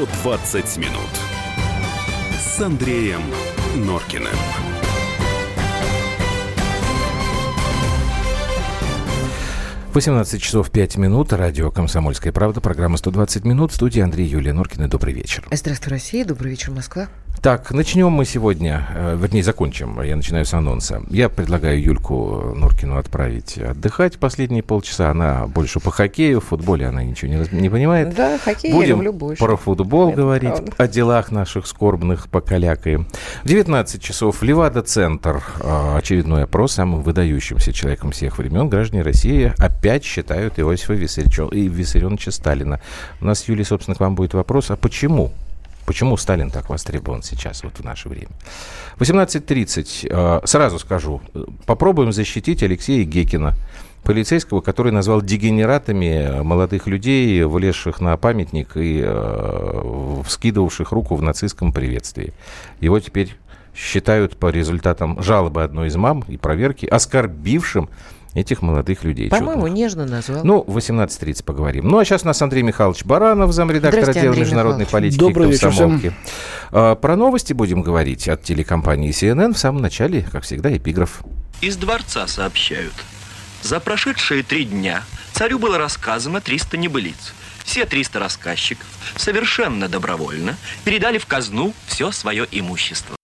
120 минут с Андреем Норкиным. Восемнадцать часов пять минут. Радио «Комсомольская правда». Программа «120 минут». В студии Андрей Юлия Норкина. Добрый вечер. Здравствуй, Россия. Добрый вечер, Москва. Так, начнем мы сегодня, э, вернее, закончим. Я начинаю с анонса. Я предлагаю Юльку Норкину отправить отдыхать последние полчаса. Она больше по хоккею, в футболе она ничего не, не понимает. Да, хоккей Будем я люблю больше. про футбол Это говорить, правда. о делах наших скорбных покалякаем. В 19 часов Левада-центр. Э, Очередной опрос самым выдающимся человеком всех времен. Граждане России опять считают Иосифа Виссарионовича Сталина. У нас, Юлия, собственно, к вам будет вопрос, а почему? Почему Сталин так востребован сейчас, вот в наше время? 18.30. э, Сразу скажу. Попробуем защитить Алексея Гекина, полицейского, который назвал дегенератами молодых людей, влезших на памятник и э, вскидывавших руку в нацистском приветствии. Его теперь считают по результатам жалобы одной из мам и проверки оскорбившим этих молодых людей. По-моему, нежно назвал. Ну, в 18.30 поговорим. Ну, а сейчас у нас Андрей Михайлович Баранов, замредактора Здрасте, отдела Андрей международной Михайлович. политики Добрый вечер комсомолки. А, Про новости будем говорить от телекомпании CNN. В самом начале, как всегда, эпиграф. Из дворца сообщают. За прошедшие три дня царю было рассказано 300 небылиц. Все 300 рассказчиков совершенно добровольно передали в казну все свое имущество.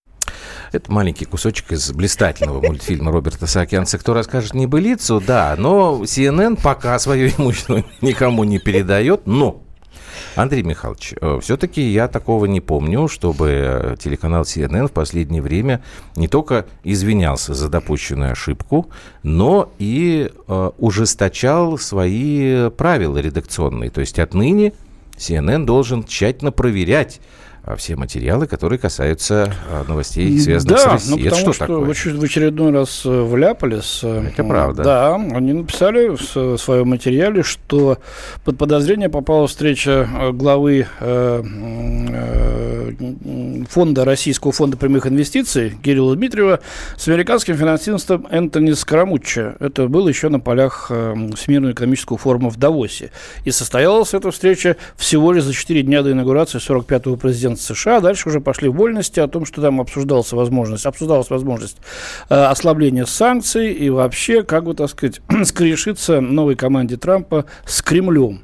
Это маленький кусочек из блистательного мультфильма Роберта Саакянца. Кто расскажет небылицу, да, но CNN пока свое имущество никому не передает, но... Андрей Михайлович, все-таки я такого не помню, чтобы э, телеканал CNN в последнее время не только извинялся за допущенную ошибку, но и э, ужесточал свои правила редакционные. То есть отныне CNN должен тщательно проверять все материалы, которые касаются а, новостей, связанных да, с ну Россией. Это потому что, что, такое? в оч- в очередной раз э, вляпались. э, Это правда. Да, они написали в своем материале, что под подозрение попала встреча э, главы фонда Российского фонда прямых инвестиций Кирилла Дмитриева с американским финансистом Энтони Скоромуччо. Это было еще на полях Всемирного экономического форума в Давосе. И состоялась эта встреча всего лишь за 4 дня до инаугурации 45-го президента США. Дальше уже пошли вольности о том, что там обсуждалась возможность, обсуждалась возможность э, ослабления санкций и вообще, как бы, так сказать, скрешиться новой команде Трампа с Кремлем.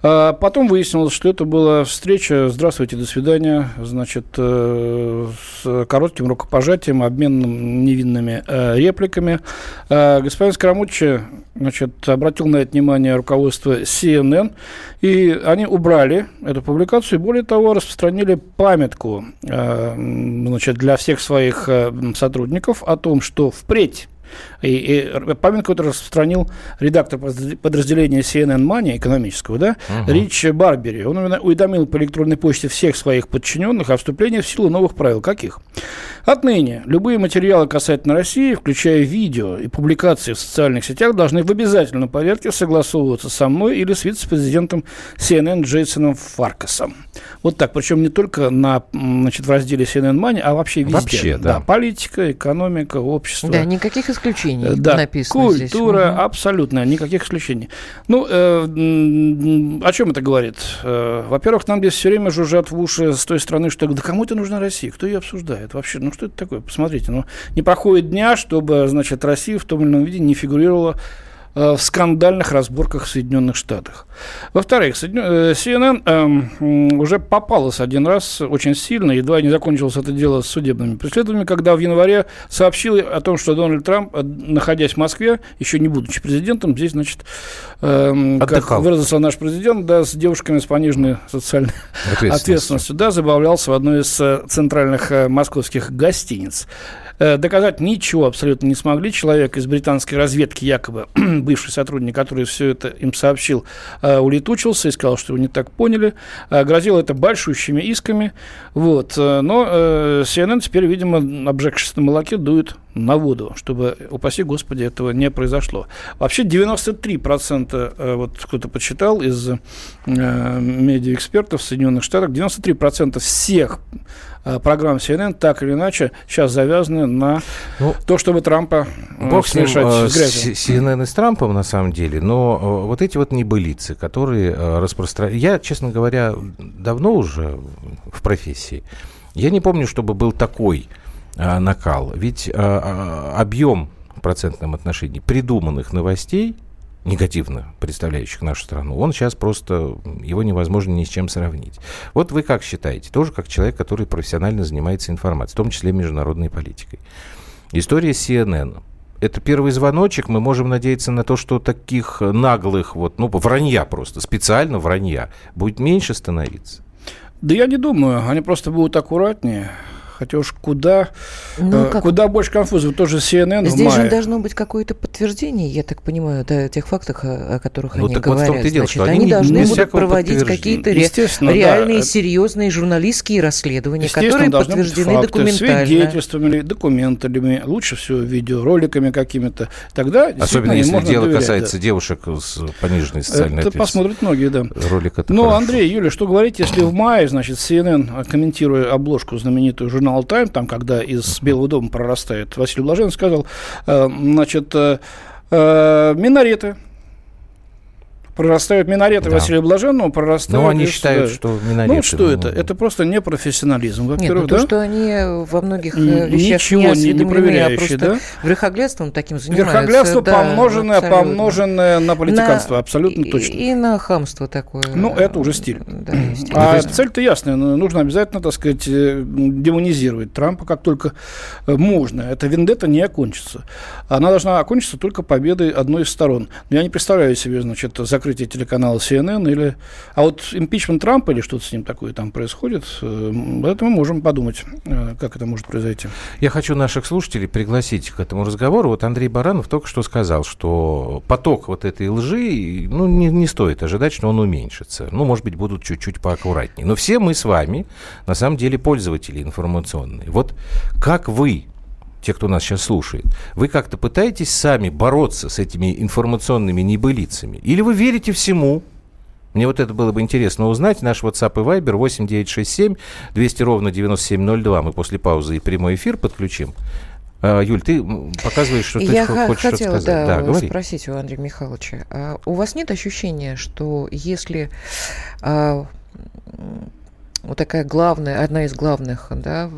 А Потом выяснилось, что это была встреча «Здравствуйте, до свидания», значит, э, с коротким рукопожатием, обменом невинными э, репликами. А Господин Скоромуччи, значит, обратил на это внимание руководство CNN, и они убрали эту публикацию, и более того, распространили памятку, э, значит, для всех своих сотрудников о том, что впредь и, и это распространил редактор подразд- подразделения CNN Money экономического, да, Рич Барбери. Он уведомил по электронной почте всех своих подчиненных о вступлении в силу новых правил. Каких? Отныне любые материалы касательно России, включая видео и публикации в социальных сетях, должны в обязательном порядке согласовываться со мной или с вице-президентом CNN Джейсоном Фаркасом. Вот так. Причем не только на, значит, в разделе CNN Money, а вообще везде. Вообще, да. Политика, экономика, общество. Да, никаких исключений Э, Да, написано здесь. культура, абсолютно, никаких исключений. Ну, э, о чем это говорит? Э, во-первых, нам здесь все время жужжат в уши с той стороны, что да кому это нужна Россия? Кто ее обсуждает вообще? Ну, что это такое? Посмотрите, ну, не проходит дня, чтобы, значит, Россия в том или ином виде не фигурировала в скандальных разборках в Соединенных Штатах. Во-вторых, э, CNN эм, уже попалась один раз очень сильно, едва не закончилось это дело с судебными преследованиями, когда в январе сообщил о том, что Дональд Трамп, э, находясь в Москве, еще не будучи президентом, здесь, значит, эм, как выразился наш президент, да, с девушками с пониженной социальной ответственностью, да, забавлялся в одной из э, центральных э, московских гостиниц. Э, Доказать ничего абсолютно не смогли. Человек из британской разведки, якобы бывший сотрудник, который все это им сообщил, э, улетучился и сказал, что его не так поняли. Э, Грозил это большущими исками. Вот. Но CNN теперь, видимо, обжегшись на молоке, дует на воду, чтобы, упаси Господи, этого не произошло. Вообще 93%, э, вот кто-то подсчитал из медиаэкспертов в Соединенных Штатах, 93% всех программ CNN так или иначе сейчас завязаны на ну, то, чтобы Трампа э, бог смешать с, э, с CNN и с Трампом, на самом деле, но э, вот эти вот небылицы, которые э, распространяют... Я, честно говоря, давно уже в профессии. Я не помню, чтобы был такой накал. Ведь объем в процентном отношении придуманных новостей, негативно представляющих нашу страну, он сейчас просто, его невозможно ни с чем сравнить. Вот вы как считаете, тоже как человек, который профессионально занимается информацией, в том числе международной политикой. История CNN. Это первый звоночек. Мы можем надеяться на то, что таких наглых, вот, ну, вранья просто, специально вранья, будет меньше становиться. Да я не думаю. Они просто будут аккуратнее. Хотя уж куда, ну, э, куда больше конфузов. Тоже CNN Здесь же должно быть какое-то подтверждение, я так понимаю, о тех фактах, о, которых ну, они говорят. Вот дело, Значит, они, они должны будут проводить какие-то ре, реальные, да. серьезные журналистские расследования, которые подтверждены факты, документально. свидетельствами, документами, лучше всего видеороликами какими-то. Тогда Особенно если дело доверять, касается да. девушек с пониженной социальной Это посмотрят многие, да. Ролик это Ну, хорошо. Андрей, Юля, что говорить, если в мае, значит, CNN, комментируя обложку знаменитую журнала журнал «Тайм», там, когда из Белого дома прорастает, Василий Блажен сказал, э, значит, э, э, минареты прорастают минареты да. Василия Блаженного, прорастают... Ну, они считают, что минареты... Ну, что это? Это просто непрофессионализм, во-первых, Нет, ну, да? то, что они во многих вещах Ничего не, не а проверяющие, а да? верхоглядством таким занимаются. Верхоглядство, да, помноженное, помноженное на политиканство, на, абсолютно и, точно. И на хамство такое. Ну, это уже стиль. Да, стиль. А ну, цель-то ясная. Нужно обязательно, так сказать, э, демонизировать Трампа как только э, можно. Эта вендетта не окончится. Она должна окончиться только победой одной из сторон. Но я не представляю себе, значит, закрыть закрытие телеканала CNN или... А вот импичмент Трампа или что-то с ним такое там происходит, э, это мы можем подумать, э, как это может произойти. Я хочу наших слушателей пригласить к этому разговору. Вот Андрей Баранов только что сказал, что поток вот этой лжи, ну, не, не стоит ожидать, что он уменьшится. Ну, может быть, будут чуть-чуть поаккуратнее. Но все мы с вами, на самом деле, пользователи информационные. Вот как вы те, кто нас сейчас слушает, вы как-то пытаетесь сами бороться с этими информационными небылицами? Или вы верите всему? Мне вот это было бы интересно узнать. Наш WhatsApp и Viber 8967 200 ровно 9702. Мы после паузы и прямой эфир подключим. А, Юль, ты показываешь, что ты Я хочешь хотела, что-то сказать. Да, да, спросить у Андрея Михайловича. А у вас нет ощущения, что если а, вот такая главная, одна из главных да,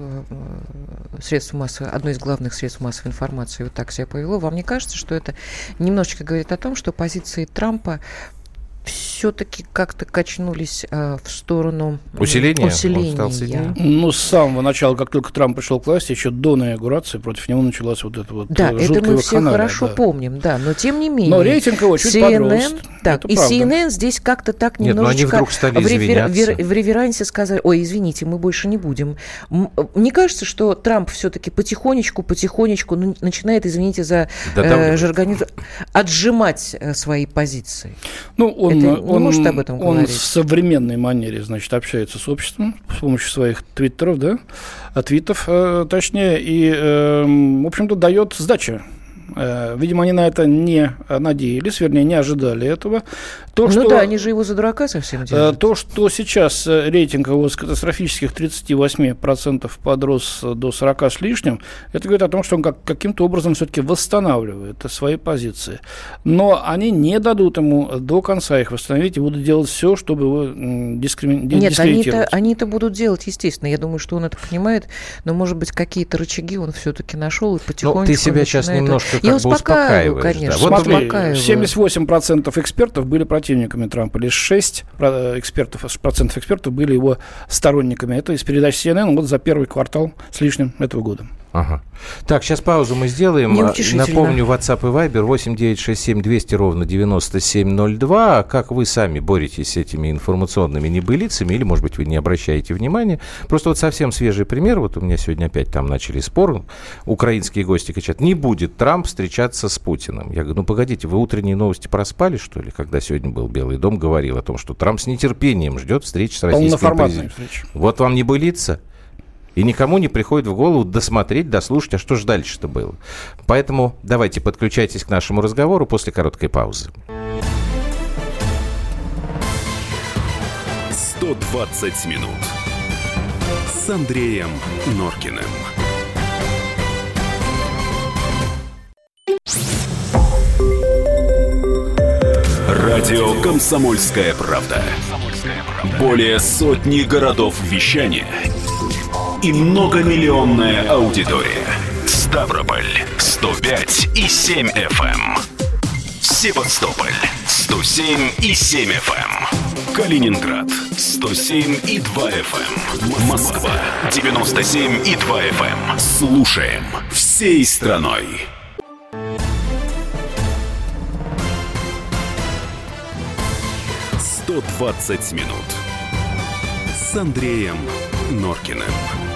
средств массовой, одно из главных средств массовой информации вот так себя повело, вам не кажется, что это немножечко говорит о том, что позиции Трампа все-таки как-то качнулись э, в сторону усиления. усиления. Ну, с самого начала, как только Трамп пришел к власти, еще до инаугурации против него началась вот эта вот Да, это мы все хорошо да. помним, да, но тем не менее. Но рейтинг его чуть CNN, подрос. Так, и правда. CNN здесь как-то так Нет, немножечко но они вдруг стали в, ревер, в, в реверансе сказали, ой, извините, мы больше не будем. Мне кажется, что Трамп все-таки потихонечку, потихонечку ну, начинает, извините за да, э, жаргонизм, отжимать э, свои позиции. Ну, он он, Это он, может об этом он говорить? в современной манере, значит, общается с обществом с помощью своих твиттеров, да, твитов, э, точнее, и, э, в общем-то, дает сдачи видимо, они на это не надеялись, вернее, не ожидали этого. То, ну что, да, они же его за дурака совсем э, делают. То, что сейчас э, рейтинг его с катастрофических 38% подрос до 40 с лишним, это говорит о том, что он как, каким-то образом все-таки восстанавливает свои позиции. Но они не дадут ему до конца их восстановить и будут делать все, чтобы его дискриминировать. Нет, они-то, они-то будут делать, естественно. Я думаю, что он это понимает, но, может быть, какие-то рычаги он все-таки нашел и потихонечку... Но ты себя сейчас немножко я успокаиваю, конечно. Да. Вот Смотри, 78% экспертов были противниками Трампа, лишь 6 экспертов, процентов экспертов были его сторонниками. Это из передачи CNN вот за первый квартал с лишним этого года. Ага. Так, сейчас паузу мы сделаем. Напомню, WhatsApp и Viber 8967 200 ровно 9702. Как вы сами боретесь с этими информационными небылицами, или, может быть, вы не обращаете внимания. Просто вот совсем свежий пример. Вот у меня сегодня опять там начали спор. Украинские гости кричат, не будет Трамп встречаться с Путиным. Я говорю, ну, погодите, вы утренние новости проспали, что ли? Когда сегодня был Белый дом, говорил о том, что Трамп с нетерпением ждет встречи с российским президентом. Вот вам небылица. И никому не приходит в голову досмотреть, дослушать, а что же дальше-то было. Поэтому давайте подключайтесь к нашему разговору после короткой паузы. 120 минут с Андреем Норкиным. Радио «Комсомольская правда». Более сотни городов вещания и многомиллионная аудитория. Ставрополь 105 и 7 FM. Эм. Севастополь 107 и 7 FM. Эм. Калининград 107 и 2 FM. Эм. Москва 97 и 2 FM. Слушаем всей страной. «120 минут» с Андреем Норкиным.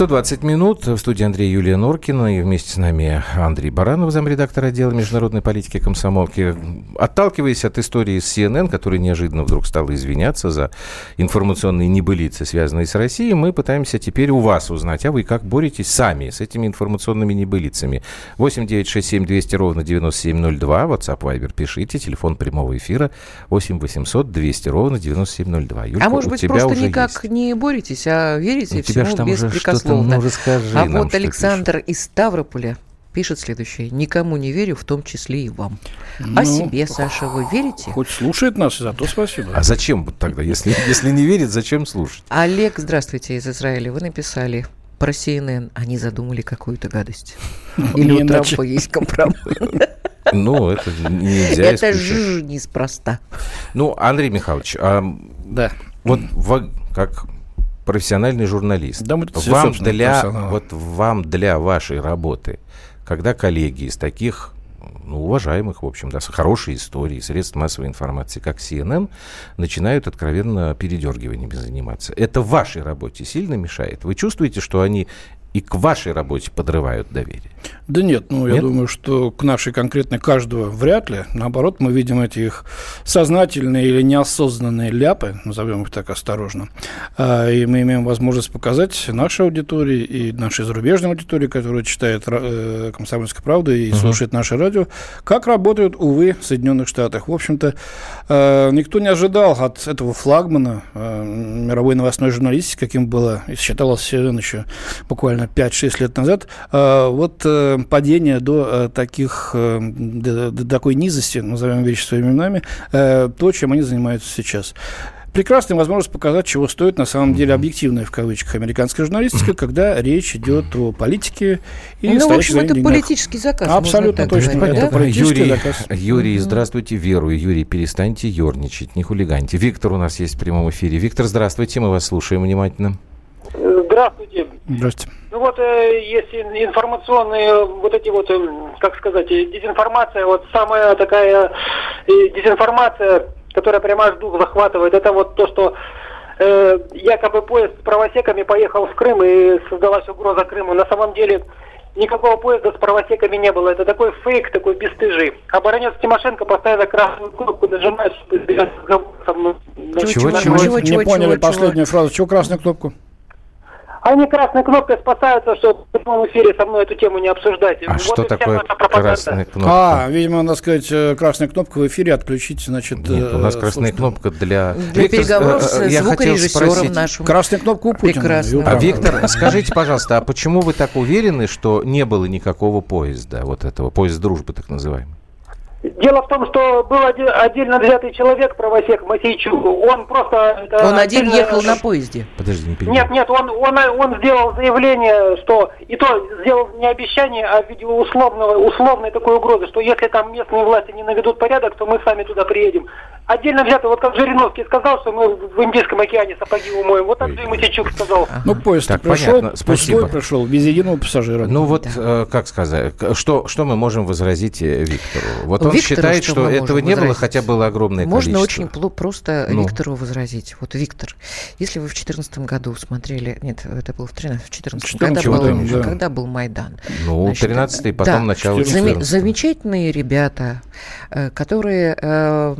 120 минут. В студии Андрей Юлия Норкина и вместе с нами Андрей Баранов, замредактор отдела международной политики комсомолки. Отталкиваясь от истории с CNN, которая неожиданно вдруг стала извиняться за информационные небылицы, связанные с Россией, мы пытаемся теперь у вас узнать, а вы как боретесь сами с этими информационными небылицами. 8 9 6 7 200 ровно 9702, WhatsApp, Viber пишите, телефон прямого эфира 8 800 200 ровно 9702. Юлька, а может быть, просто никак есть. не боретесь, а верите всему беспрекословно? Безусловно. Ну, расскажи а нам, вот Александр пишет. из Ставрополя пишет следующее. Никому не верю, в том числе и вам. А ну, а себе, Саша, вы верите? Хоть слушает нас, за то спасибо. А зачем тогда? Если, если не верит, зачем слушать? Олег, здравствуйте, из Израиля. Вы написали про CNN. Они задумали какую-то гадость. Или у Трампа есть компромат. Ну, это нельзя Это же неспроста. Ну, Андрей Михайлович, а, да. вот как профессиональный журналист. Да, мы вам для, вот вам для вашей работы, когда коллеги из таких ну, уважаемых, в общем, да, с хорошей историей, средств массовой информации, как CNN, начинают откровенно передергиваниями заниматься. Это вашей работе сильно мешает? Вы чувствуете, что они и к вашей работе подрывают доверие? Да нет, ну нет? я думаю, что к нашей конкретной каждого вряд ли. Наоборот, мы видим эти их сознательные или неосознанные ляпы, назовем их так осторожно. А, и мы имеем возможность показать нашей аудитории и нашей зарубежной аудитории, которая читает э, «Комсомольскую правду» и uh-huh. слушает наше радио, как работают, увы, в Соединенных Штатах. В общем-то, э, никто не ожидал от этого флагмана э, мировой новостной журналистики, каким было, считалось еще буквально 5-6 лет назад, вот Э, падения до э, таких, э, до, до такой низости, назовем вещи своими именами, то, чем они занимаются сейчас прекрасная возможность показать, чего стоит на самом деле объективная в кавычках американская журналистика, когда речь идет о политике и Ну, в общем, это деньгах. политический заказ. Абсолютно точно. Говорить, это да? политический Юрий, заказ. Юрий, здравствуйте, верую. Юрий, перестаньте ерничать, не хулиганьте. Виктор у нас есть в прямом эфире. Виктор, здравствуйте, мы вас слушаем внимательно. Здравствуйте. Здравствуйте. Ну вот э, есть информационные вот эти вот, э, как сказать, дезинформация, вот самая такая э, дезинформация, которая прямо аж дух захватывает, это вот то, что э, якобы поезд с правосеками поехал в Крым и создалась угроза Крыму. На самом деле никакого поезда с правосеками не было. Это такой фейк, такой бесстыжий. А баронец Тимошенко постоянно красную кнопку нажимает, чтобы избежать разговора со мной. Чего, чего, чего, не чего, поняли чего, последнюю чего? фразу. Чего красную кнопку? Они красной кнопкой спасаются, чтобы в прямом эфире со мной эту тему не обсуждать. А вот что такое красная кнопка? А, видимо, надо сказать, э, красная кнопка в эфире отключить, значит... Нет, у нас э, красная кнопка для... Для Виктор, переговоров с я звукорежиссером спросить... нашим. Красная кнопка у Путина. Прекрасно. А, Виктор, скажите, пожалуйста, а почему вы так уверены, что не было никакого поезда, вот этого, поезд дружбы так называемый? Дело в том, что был отдельно взятый человек, правосек Масейчук. Он просто... Он один отдельно... ехал на поезде. Подожди, не понимаю. Нет, нет, он, он, он сделал заявление, что... И то сделал не обещание, а в виде условного, условной такой угрозы, что если там местные власти не наведут порядок, то мы сами туда приедем. Отдельно взято, вот как Жириновский сказал, что мы в Индийском океане сапоги умоем. Вот так же и Масейчук сказал. Ну, поезд так, пришел, понятно. Спасибо. пришел, без единого пассажира. Ну вот, да. э, как сказать, что, что мы можем возразить э, Виктору? Вот он Виктору, считает, что, что этого не было, хотя было огромное Можно количество. Можно очень просто ну. Виктору возразить. Вот, Виктор, если вы в 2014 году смотрели... Нет, это было в 13 в 14 когда, был, да. когда был Майдан. Ну, 13 потом да, начало 14 Замечательные ребята, э, которые э,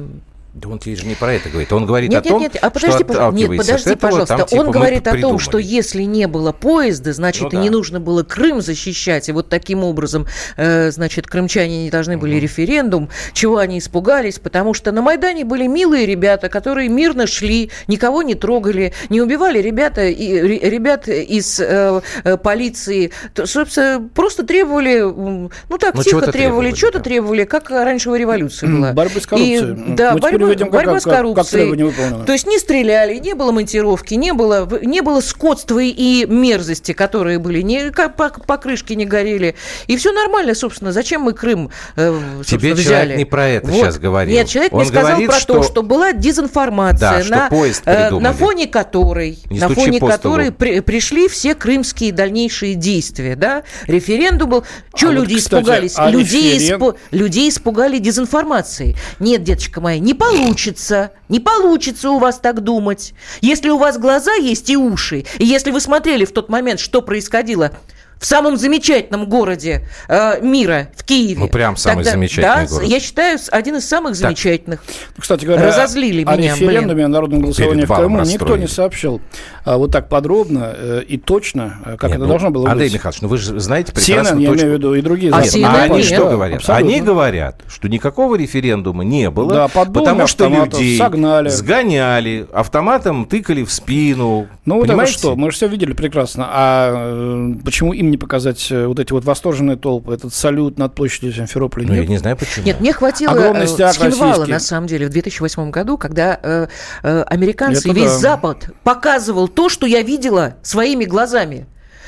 Да он тебе же не про это говорит. Он говорит нет, о том, нет, нет, а подожди, что нет, подожди, этого, пожалуйста. там, типа, он говорит о том, что если не было поезда, значит, Ну и да. не нужно было Крым защищать, и вот таким образом, э, значит, крымчане не должны были референдум, чего они испугались, потому что на Майдане были милые ребята, которые мирно шли, никого не трогали, не убивали ребята, и, ре- ребят из э, э, полиции, собственно, просто требовали, ну так Ну, тихо требовали, что-то да. требовали, как раньше революция была. Борьбы с И, коррупцией. да, теперь борьба, как- борьба как- с как- как коррупцией. требование выполнено. То есть не стреляли, не было монтировки, не было, не было скотства и мерзости, которые были, не, ка- по- покрышки не горели. И все нормально, собственно. Зачем мы Крым э, Тебе взяли? человек не про это сейчас говорил. Нет, человек Он мне сказал говорит, про то, что- что была дезинформация, Да, что на, поезд э, придумали. на фоне которой, Не на фоне по которой при- пришли все крымские дальнейшие действия. Да? Референдум был. Что А вот, люди кстати, испугались? а людей, референ- испу- людей испугали дезинформацией. Нет, деточка моя, не получится. Не получится у вас так думать. Если у вас глаза есть и уши, и если вы смотрели в тот момент, что происходило в самом замечательном городе э, мира, в Киеве. Ну, прям самый замечательный да, город. Я считаю, один из самых замечательных. Ну, Кстати говоря, Разозлили о меня, референдуме, о народном голосовании Перед в Крыму никто не сообщил а, вот так подробно э, и точно, э, как Нет, это ну, должно было Андрей быть. Михайлович, ну вы же знаете прекрасно CNN, я точку. имею в виду, и другие А CNN а они нет. что говорят? Абсолютно. Они говорят, что никакого референдума не было, Да, потому что людей согнали. сгоняли, автоматом тыкали в спину. Ну вот это что, мы же все видели прекрасно. А э, почему им не показать э, вот эти вот восторженные толпы, этот салют над площадью Симферополя? Ну, я Нет? не знаю почему. Нет, мне хватило Огромный э, Схинвала, российский. на самом деле, в 2008 году, когда э, э, американцы Это весь да. Запад показывал то, что я видела своими глазами.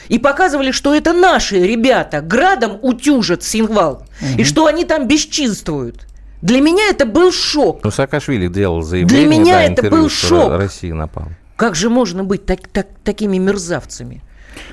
И показывали, что это наши ребята градом утюжат Синвал. И что они там бесчинствуют. Для меня это был шок. Ну, Саакашвили делал заявление, Для меня да, это интервью, был шок. Россия напала. Как же можно быть так- так- такими мерзавцами?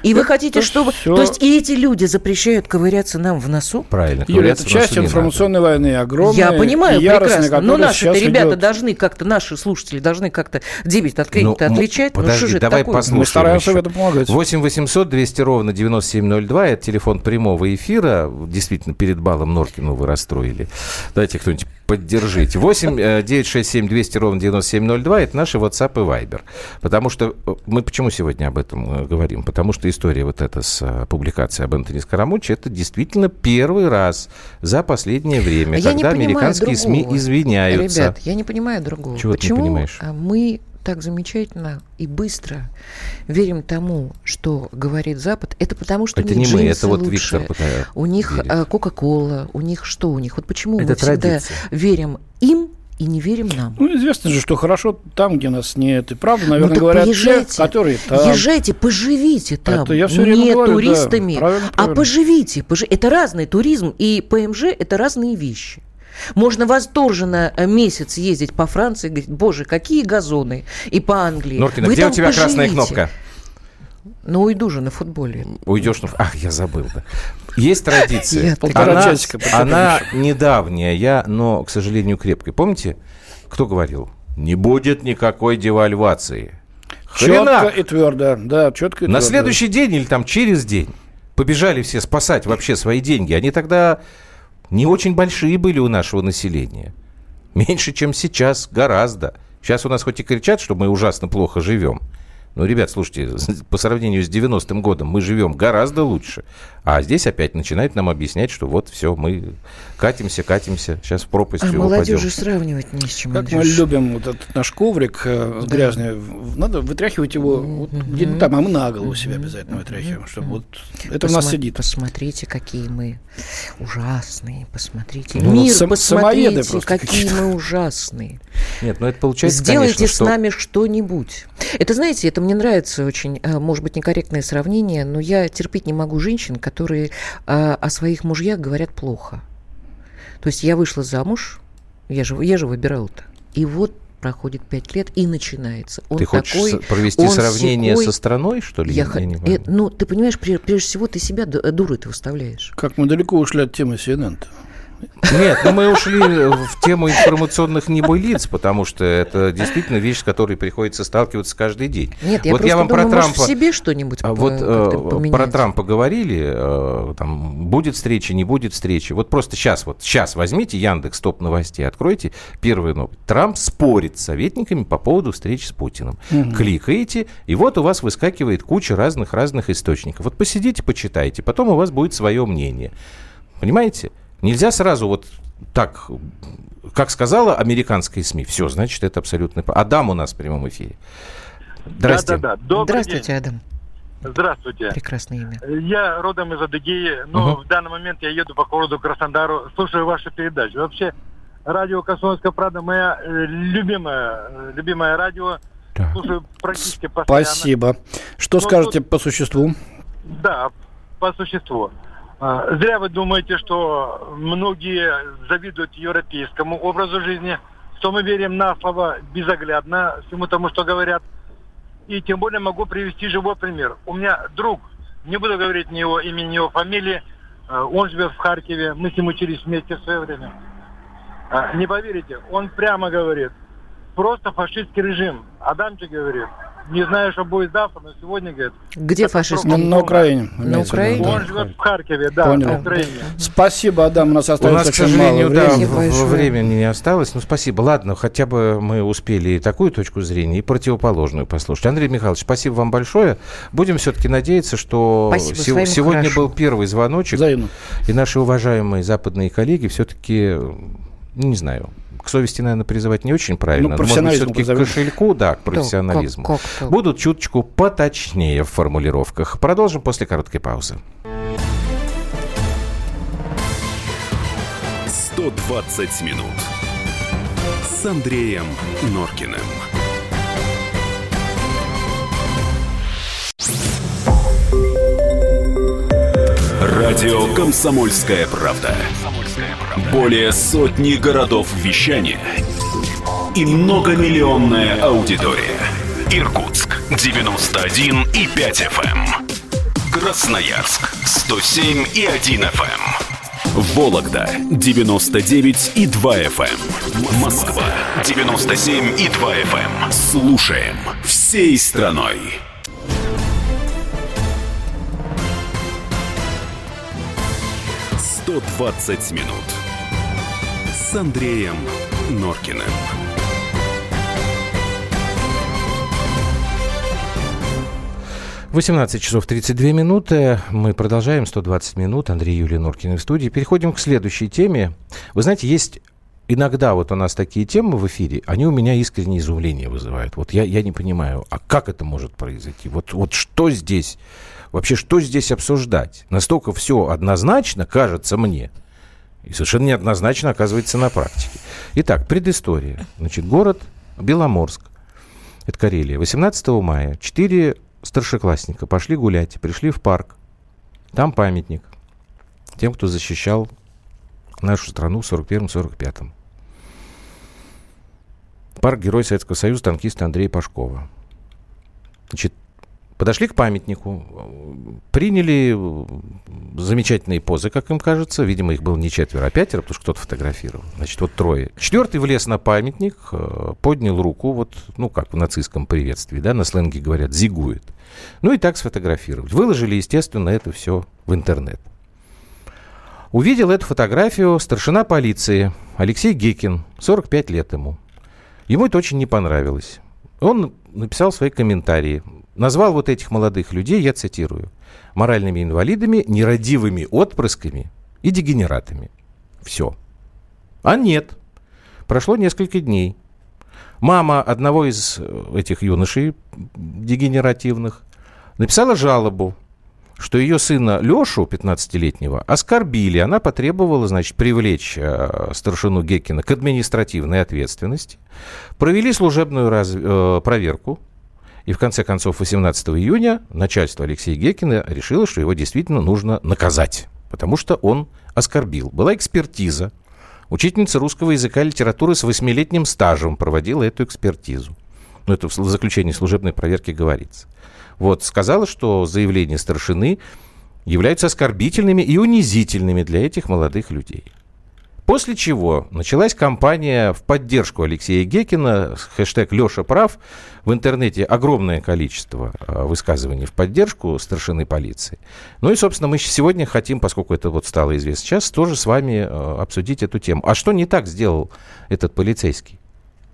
И вы хотите, чтобы... всё- То есть и эти люди запрещают ковыряться нам в носу? Правильно. Юля, это часть не надо. информационной войны, огромная Я понимаю и яростная, прекрасно, но сейчас ребята идет. должны как-то, наши слушатели должны как-то дебет от кредита Ну, отличать. Ну, подожди, что же это давай такое? послушаем Мы стараемся еще. в этом помогать. 8 800 200 ровно 9702. Это телефон прямого эфира. Действительно, перед балом Норкину вы расстроили. Дайте кто-нибудь поддержите. 8 э, 967 200 ровно 9702. Это наши WhatsApp и Viber. Потому что... э, Мы почему сегодня об этом э, говорим? Потому что история вот эта с э, публикацией об Антони Скоромуче, это действительно первый раз за последнее время, А я когда американские СМИ другого. извиняются. Ребят, я не понимаю другого. Чего ты не Почему понимаешь? а, мы так замечательно и быстро верим тому, что говорит Запад? Это потому, что Это у них не мы, джинсы это вот лучше. Виктор У них а, Кока-Кола, у них что у них? Вот почему Это мы всегда традиция. верим им и не верим нам? Ну, известно же, что хорошо там, где нас нет. И правда, наверное, Ну, так говорят те, поезжайте, которые там. Езжайте, поживите там. Это я всё время не говорю, да. туристами, Правильно, а правильно. поживите. пожи- Это разный туризм и ПМЖ – это разные вещи. Можно восторженно э, месяц ездить по Франции и говорить, боже, какие газоны, и по Англии. Норкина, Вы где у тебя красная поживите. кнопка? Ну, уйду же на футболе. Уйдешь на... Ах, я забыл. Да. Есть традиция. Она, часика она недавняя, я, но, к сожалению, крепкая. Помните, кто говорил? Не будет никакой девальвации. Четко Хрена! и твердо. Да, четко и На твердо. следующий день или там через день побежали все спасать вообще свои деньги. Они тогда не очень большие были у нашего населения. Меньше, чем сейчас, гораздо. Сейчас у нас хоть и кричат, что мы ужасно плохо живем. Но, ребят, слушайте, по сравнению с 90-м годом мы живем гораздо лучше. А здесь опять начинают нам объяснять, что вот все, мы катимся, катимся, сейчас в пропасть А упадем. молодежи сравнивать не с чем. Как мы любим вот этот наш коврик э, Да. грязный, надо вытряхивать его вот где-то там, а мы на голову себя обязательно вытряхиваем, чтобы вот это у нас Посма- сидит. Посмотрите, какие мы ужасные. Посмотрите. Ну, Мир, сам- посмотрите, какие какие-то. мы ужасные. Нет, ну это получается, Сделайте конечно, с что... нами что-нибудь. Это, знаете, это мне нравится очень, э, может быть, некорректное сравнение, но я терпеть не могу женщин, которые э, о своих мужьях говорят плохо. То есть я вышла замуж, я же, я же выбирала-то, и вот проходит пять лет, и начинается. Он Ты хочешь такой, провести он сравнение сякой. со страной, что ли? Я Я х- не э, ну, ты понимаешь, пре- прежде всего, ты себя ду- дурой ты выставляешь. Как мы далеко ушли от темы CNN. Нет, ну мы ушли в тему информационных небылиц, потому что это действительно вещь, с которой приходится сталкиваться каждый день. Нет, я вот просто я вам думаю, про Трампа... в себе что-нибудь А Вот э, поменять. про Трампа говорили, э, там, будет встреча, не будет встречи. Вот просто сейчас, вот сейчас возьмите Яндекс топ новостей, откройте первую новость. Трамп спорит с советниками по поводу встречи с Путиным. Кликаете, и вот у вас выскакивает куча разных-разных источников. Вот посидите, почитайте, потом у вас будет свое мнение. Понимаете? Нельзя сразу вот так, как сказала американская СМИ, все, значит, это абсолютно... Адам у нас в прямом эфире. Здрасте. Да, да, да. Добрый Здравствуйте, Адам. день. Здравствуйте. Прекрасное имя. Я родом из Адыгеи, но Мгм. в данный момент я еду по городу Краснодару, слушаю ваши передачи. Вообще, радио «Комсомольская правда» моя э, любимая, э, любимое радио. Да. Слушаю практически постоянно. Спасибо. Что Ну, скажете по существу? Да, по существу. А, Зря вы думаете, что многие завидуют европейскому образу жизни, что мы верим на слово безоглядно всему тому, что говорят. И тем более могу привести живой пример. У меня друг, не буду говорить ни его имени, ни его фамилии, э, он живет в Харькове, мы с ним учились вместе в свое время. А, Не поверите, он прямо говорит, просто фашистский режим. Адамчик говорит, не знаю, что будет завтра, но сегодня, говорит, Где? Ну, Ну, на Украине. на Украине? да. он живет в Харькове, да, Понял. в Украине. Спасибо, Адам. У нас У остается нас, к сожалению, мало да, времени. в- большое. в- времени не осталось. Ну, спасибо. Ладно, хотя бы мы успели и такую точку зрения, и противоположную послушать. Андрей Михайлович, спасибо вам большое. Будем все-таки надеяться, что Спасибо, с сегодня хорошо. был первый звоночек, Взаимно. и наши уважаемые западные коллеги все-таки, ну, не знаю, к совести, наверное, призывать не очень правильно. Ну, профессионализму все-таки к кошельку, да, к Да, профессионализму. как- как-то. Будут чуточку поточнее в формулировках. Продолжим после короткой паузы. 120 минут с Андреем Норкиным. Радио «Комсомольская правда». Более сотни городов вещания и многомиллионная аудитория. Иркутск 91 и 5 FM. Красноярск 107 и 1 FM. Вологда 99 и 2 FM. Москва 97 и 2 FM. Слушаем всей страной. «120 минут» с Андреем Норкиным. В 18 часов 32 минуты. Мы продолжаем 120 минут. Андрей Юлия Норкин в студии. Переходим к следующей теме. Вы знаете, есть иногда вот у нас такие темы в эфире, они у меня искреннее изумление вызывают. Вот я, я не понимаю, а как это может произойти? Вот, вот что здесь, вообще что здесь обсуждать? Настолько все однозначно кажется мне. И совершенно неоднозначно оказывается на практике. Итак, предыстория. Значит, город Беломорск. Это Карелия. 18 мая четыре старшеклассника пошли гулять, пришли в парк. Там памятник тем, кто защищал нашу страну в 41-45. Парк Герой Советского Союза танкиста Андрея Пашкова. Значит, подошли к памятнику, приняли э, замечательные позы, как им кажется. Видимо, их было не четверо, а пятеро, потому что кто-то фотографировал. Значит, вот трое. Четвертый влез на памятник, э, поднял руку, вот, ну, как в нацистском приветствии, да, на сленге говорят, зигует. Ну и так сфотографировать. Выложили, естественно, это все в интернет. Увидел эту фотографию старшина полиции Алексей Гекин, 45 лет ему. Ему это очень не понравилось. Он написал свои комментарии. Назвал вот этих молодых людей, я цитирую, моральными инвалидами, нерадивыми отпрысками и дегенератами. Все. А нет. Прошло несколько дней. Мама одного из э, этих юношей дегенеративных написала жалобу, что ее сына Лешу, 15-летнего, оскорбили. Она потребовала, значит, привлечь э, старшину Гекина к административной ответственности. Провели служебную раз- э, проверку. И в конце концов, 18 июня начальство Алексея Гекина решило, что его действительно нужно наказать, потому что он оскорбил. Была экспертиза. Учительница русского языка и литературы с восьмилетним стажем проводила эту экспертизу. Ну, это в заключении служебной проверки говорится. Вот, сказала, что заявления старшины являются оскорбительными и унизительными для этих молодых людей. После чего началась кампания в поддержку Алексея Гекина, хэштег Леша прав. В интернете огромное количество э, высказываний в поддержку старшины полиции. Ну и, собственно, мы сегодня хотим, поскольку это вот стало известно сейчас, тоже с вами э, обсудить эту тему. А что не так сделал этот полицейский?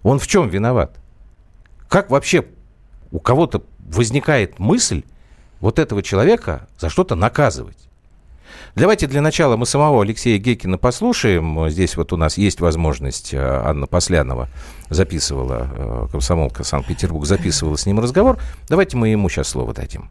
Он в чем виноват? Как вообще у кого-то возникает мысль вот этого человека за что-то наказывать? Давайте для начала мы самого Алексея Гекина послушаем. Здесь вот у нас есть возможность. Э, Анна Послянова записывала, э, комсомолка Санкт-Петербург записывала с ним разговор. Давайте мы ему сейчас слово дадим.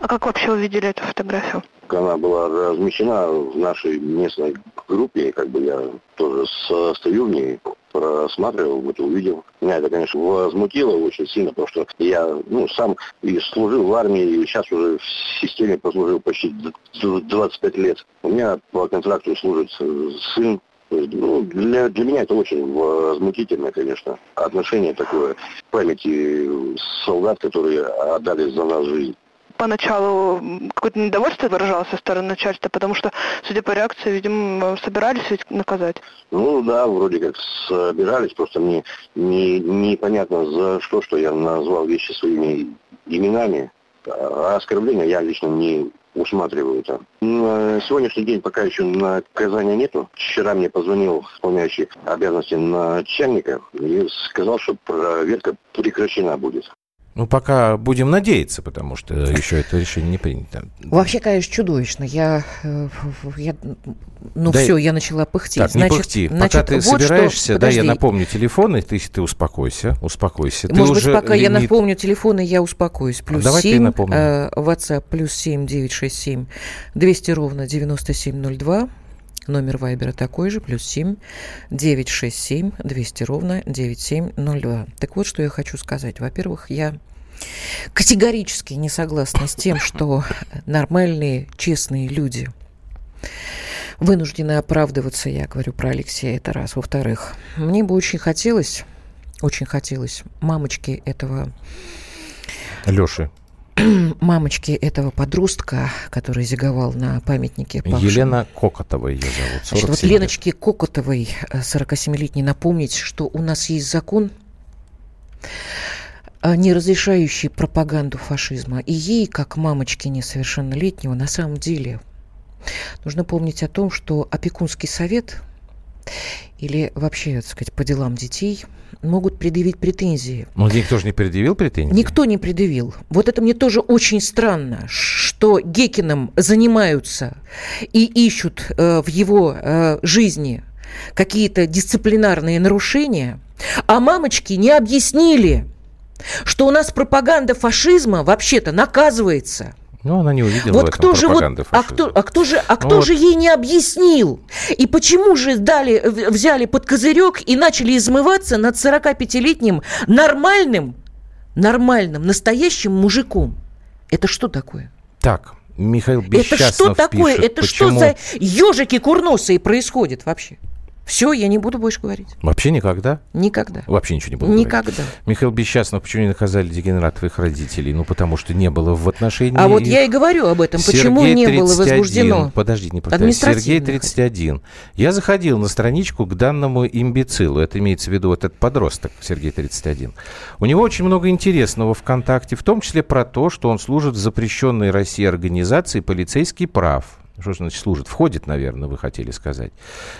А как вообще увидели эту фотографию? Она была размещена в нашей местной группе, как бы я тоже состою в ней, просматривал, это увидел. Меня это, конечно, возмутило очень сильно, потому что я ну, сам и служил в армии, и сейчас уже в системе послужил почти 25 лет. У меня по контракту служит сын, ну, для, для меня это очень возмутительно, конечно, отношение такое памяти солдат, которые отдали за нас жизнь поначалу какое-то недовольство выражалось со стороны начальства, потому что, судя по реакции, видимо, собирались ведь наказать. Ну да, вроде как собирались, просто мне не, непонятно за что, что я назвал вещи своими именами. А оскорбления я лично не усматриваю там. На сегодняшний день пока еще наказания нету. Вчера мне позвонил исполняющий обязанности начальника и сказал, что проверка прекращена будет. Ну, пока будем надеяться, потому что еще это решение не принято. Вообще, конечно, чудовищно. Я, э, я ну да все, я начала пыхтеть. Так, значит, не пыхти. Значит, Пока ты вот собираешься, что... да, я напомню телефоны, ты, ты успокойся, успокойся. Может ты быть, уже пока лимит... я напомню телефоны, я успокоюсь. Плюс Давай 7, э, WhatsApp, плюс 7, 967, 200 ровно 9702. Номер Вайбера такой же, плюс 7 967 200 ровно 9702. Так вот, что я хочу сказать. Во-первых, я категорически не согласна с тем, что нормальные, честные люди вынуждены оправдываться, я говорю про Алексея, это раз. Во-вторых, мне бы очень хотелось, очень хотелось мамочки этого... Леши. мамочки этого подростка, который зиговал на памятнике павшим. Елена Кокотова ее зовут. Значит, вот Леночке Кокотовой, 47-летней, э, напомнить, что у нас есть закон, э, не разрешающий пропаганду фашизма. И ей, как мамочке несовершеннолетнего, на самом деле нужно помнить о том, что опекунский совет или вообще, так сказать, по делам детей могут предъявить претензии. Но никто же не предъявил претензии? Никто не предъявил. Вот это мне тоже очень странно, что Гекиным занимаются и ищут э, в его э, жизни какие-то дисциплинарные нарушения, а мамочки не объяснили, что у нас пропаганда фашизма вообще-то наказывается – ну, она не увидела вот кто же вот, а кто, а кто же, а кто ну, же вот... ей не объяснил? И почему же дали, взяли под козырек и начали измываться над 45-летним нормальным, нормальным, настоящим мужиком? Это что такое? Так, Михаил Бесчастнов Это что такое? Пишет, Это почему... что за ежики курносые происходит вообще? Все, я не буду больше говорить. Вообще никогда? Никогда. Вообще ничего не буду Никогда. Говорить. Михаил Бесчастнов, почему не наказали дегенератов родителей? Ну, потому что не было в отношении А вот я и говорю об этом. Сергей почему не 31. было возбуждено? Подождите, не повторяйте. Сергей 31. Я заходил на страничку к данному имбецилу. Это имеется в виду вот этот подросток, Сергей 31. У него очень много интересного ВКонтакте, в том числе про то, что он служит в запрещенной России организации «Полицейский прав». Что значит служит? Входит, наверное, вы хотели сказать.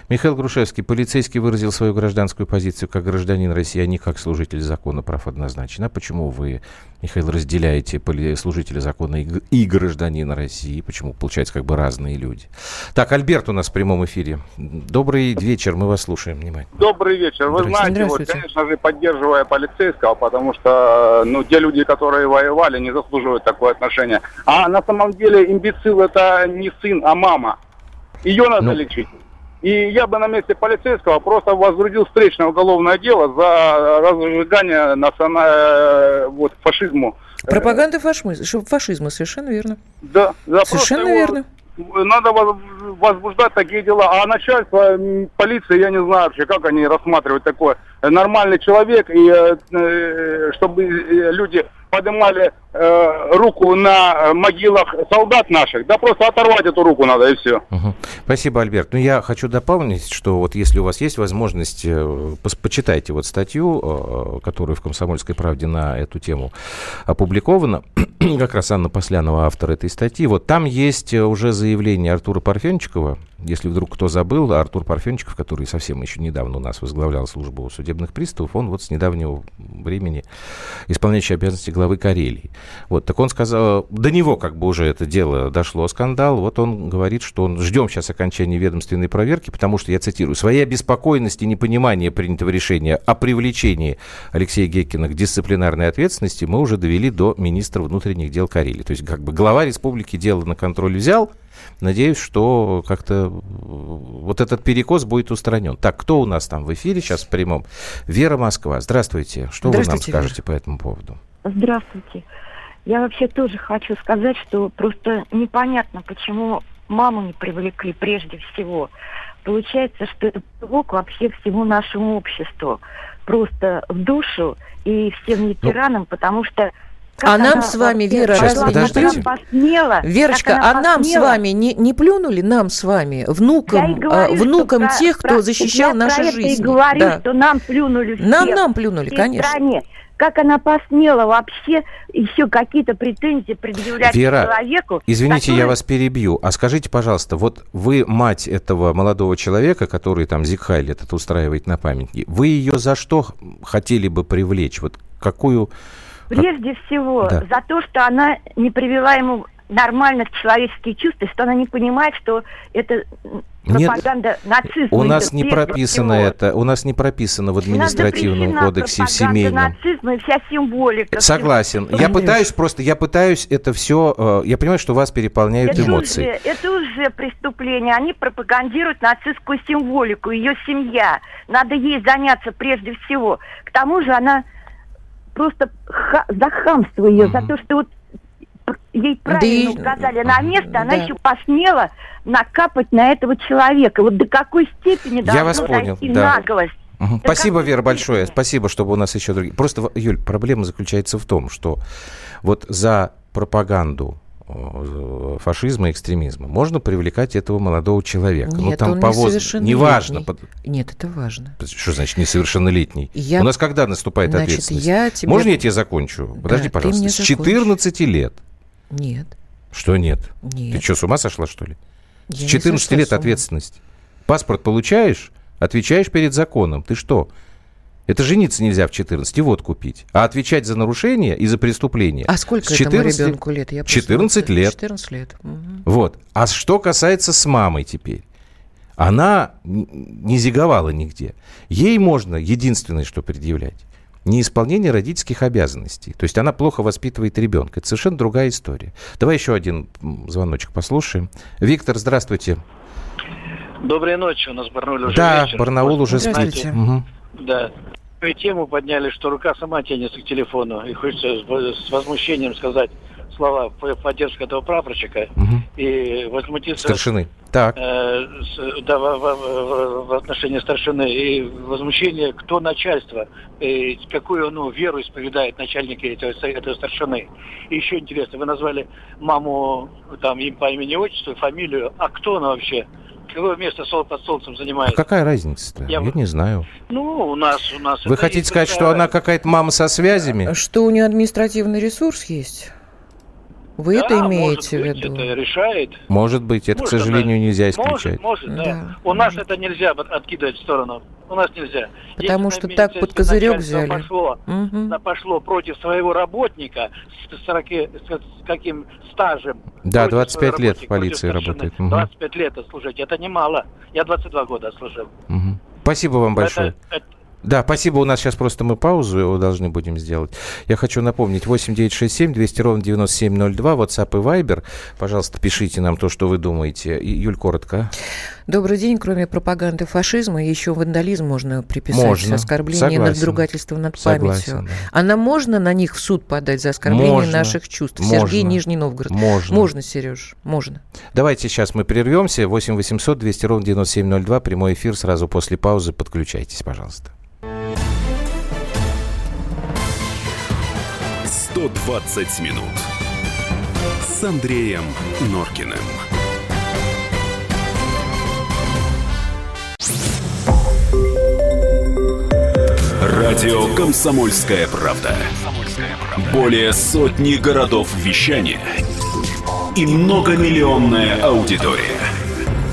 Михаил Грушевский, полицейский, выразил свою гражданскую позицию как гражданин России, а не как служитель закона прав однозначно. А почему вы, Михаил, разделяете служителя закона и гражданина России? Почему, получается, как бы разные люди? Так, Альберт у нас в прямом эфире. Добрый вечер, мы вас слушаем внимательно. Добрый вечер. Вы знаете, вот, конечно же, поддерживая полицейского, потому что, ну, те люди, которые воевали, не заслуживают такое отношение. А на самом деле имбецил это не сын, а мама. Ее надо ну... лечить. И я бы на месте полицейского просто возбудил встречное уголовное дело за разжигание национального вот, фашизму. Пропаганда фашизма, фашизма, совершенно верно. Да, да совершенно верно. Надо возбуждать такие дела. А начальство, полиция, я не знаю вообще, как они рассматривают такое. Нормальный человек, и э, э чтобы люди поднимали э, руку на могилах солдат наших, да просто оторвать эту руку надо и все. Угу. Спасибо, Альберт. Ну, я хочу дополнить, что вот если у вас есть возможность, э, почитайте вот статью, э, которая в «Комсомольской правде» на эту тему опубликована, как раз Анна Послянова, автор этой статьи. Вот там есть уже заявление Артура Парфенчикова, если вдруг кто забыл, Артур Парфенчиков, который совсем еще недавно у нас возглавлял службу судебных приставов, он вот с недавнего времени исполняющий обязанности главы Карелии. Вот, так он сказал, до него как бы уже это дело дошло, скандал, вот он говорит, что он ждем сейчас окончания ведомственной проверки, потому что, я цитирую, своей обеспокоенности и непонимания принятого решения о привлечении Алексея Гекина к дисциплинарной ответственности мы уже довели до министра внутренних дел Карелии. То есть как бы глава республики дело на контроль взял, Надеюсь, что как-то вот этот перекос будет устранен. Так, кто у нас там в эфире сейчас в прямом? Вера Москва. Здравствуйте. Что Здравствуйте, вы нам скажете Вера. по этому поводу? Здравствуйте. Я вообще тоже хочу сказать, что просто непонятно, почему маму не привлекли прежде всего. Получается, что это плевок вообще всему нашему обществу. Просто в душу и всем ну, ветеранам, ну, потому что а нам с вами, Вера, разве подождите. посмела, Верочка, а нам посмела? с вами не, не плюнули, нам с вами, внукам, говорю, а, внукам тех, про, кто защищал я наши жизни? Я говорю, да. что нам плюнули всех, Нам, нам плюнули, конечно. Стране. Как она посмела вообще еще какие-то претензии предъявлять Вера, человеку? извините, который... я вас перебью. А скажите, пожалуйста, вот вы мать этого молодого человека, который там Зигхайль этот устраивает на памятнике, вы ее за что хотели бы привлечь? Вот какую Прежде всего, да. за то, что она не привела ему нормально человеческие чувства, что она не понимает, что это пропаганда Нет, нацизма. У нас не прописано всего. это, у нас не прописано в административном кодексе в семейном. нацизма и вся символика. Согласен. Я пытаюсь просто, я пытаюсь это все, э, я понимаю, что вас переполняют это эмоции. Уже, это уже преступление. Они пропагандируют нацистскую символику, ее семья. Надо ей заняться прежде всего. К тому же она просто ха- за хамство ее, mm-hmm. за то, что вот ей правильно да указали на место, да. она еще посмела накапать на этого человека. Вот до какой степени должна вас понял, да. наглость. Угу. Спасибо, Вера, большое. Спасибо, чтобы у нас еще другие. Просто, Юль, проблема заключается в том, что вот за пропаганду Э, фашизма, экстремизма, можно привлекать этого молодого человека. Ну, Нет, ну, там он по воз... Неважно. Под... Нет, это важно. Что значит несовершеннолетний? Я... У нас когда наступает значит, ответственность? Я тебе... Можно я тебе закончу? Да, Подожди, пожалуйста. С 14 лет. Нет. Что нет? Нет. Ты что, с ума сошла, что ли? Я с 14 лет ответственность. Паспорт получаешь, отвечаешь перед законом. Ты что? Это жениться нельзя в 14 и вот купить. А отвечать за нарушение и за преступление. А сколько с 14, этому ребенку лет? Я 14 лет. 14 лет. Угу. Вот. А что касается с мамой теперь. Она не зиговала нигде. Ей можно единственное, что предъявлять, неисполнение родительских обязанностей. То есть она плохо воспитывает ребенка. Это совершенно другая история. Давай еще один звоночек послушаем. Виктор, здравствуйте. Доброй ночи, у нас Барнаул уже Да, вечер. Барнаул уже спит. Угу. Да тему подняли, что рука сама тянется к телефону. И хочется с возмущением сказать слова поддержки этого прапорщика угу. и возмутиться... Старшины. Так. Э, с, да, в, в, в отношении старшины. И возмущение, кто начальство, и какую ну, веру исповедает начальники этого, этого старшины. И еще интересно, вы назвали маму там им по имени отчеству, фамилию. А кто она вообще? Какое место сол под солнцем занимает? А какая разница-то? Я, Я не знаю. Ну, у нас... У нас Вы хотите сказать, что она какая-то мама со связями? Что у нее административный ресурс есть? Вы да, это имеете может в виду? это решает. Может быть, это, может, к сожалению, да. нельзя исключать. Может, может, да. да. У нас это нельзя откидывать в сторону. У нас нельзя. Потому Если что так под козырек взяли. Пошло, угу. пошло против своего работника с, 40, с каким стажем. Да, 25 лет в полиции работает. Угу. 25 лет служить. Это немало. Я 22 года служил. Угу. Спасибо вам большое. Это, это, да, спасибо. У нас сейчас просто мы паузу его должны будем сделать. Я хочу напомнить, 8967 200 ровно 9702, WhatsApp и Viber. Пожалуйста, пишите нам то, что вы думаете. И, Юль, коротко. Добрый день. Кроме пропаганды фашизма, еще вандализм можно приписать. Можно. Оскорбление, Согласен. надругательство над Согласен, памятью. Да. А нам можно на них в суд подать за оскорбление можно. наших чувств? Можно. Сергей Нижний Новгород. Можно. Можно, Сереж, можно. Давайте сейчас мы прервемся. 8 800 200 ровно 9702. Прямой эфир сразу после паузы. Подключайтесь, пожалуйста. 120 минут с Андреем Норкиным. Радио «Комсомольская правда». Более сотни городов вещания и многомиллионная аудитория.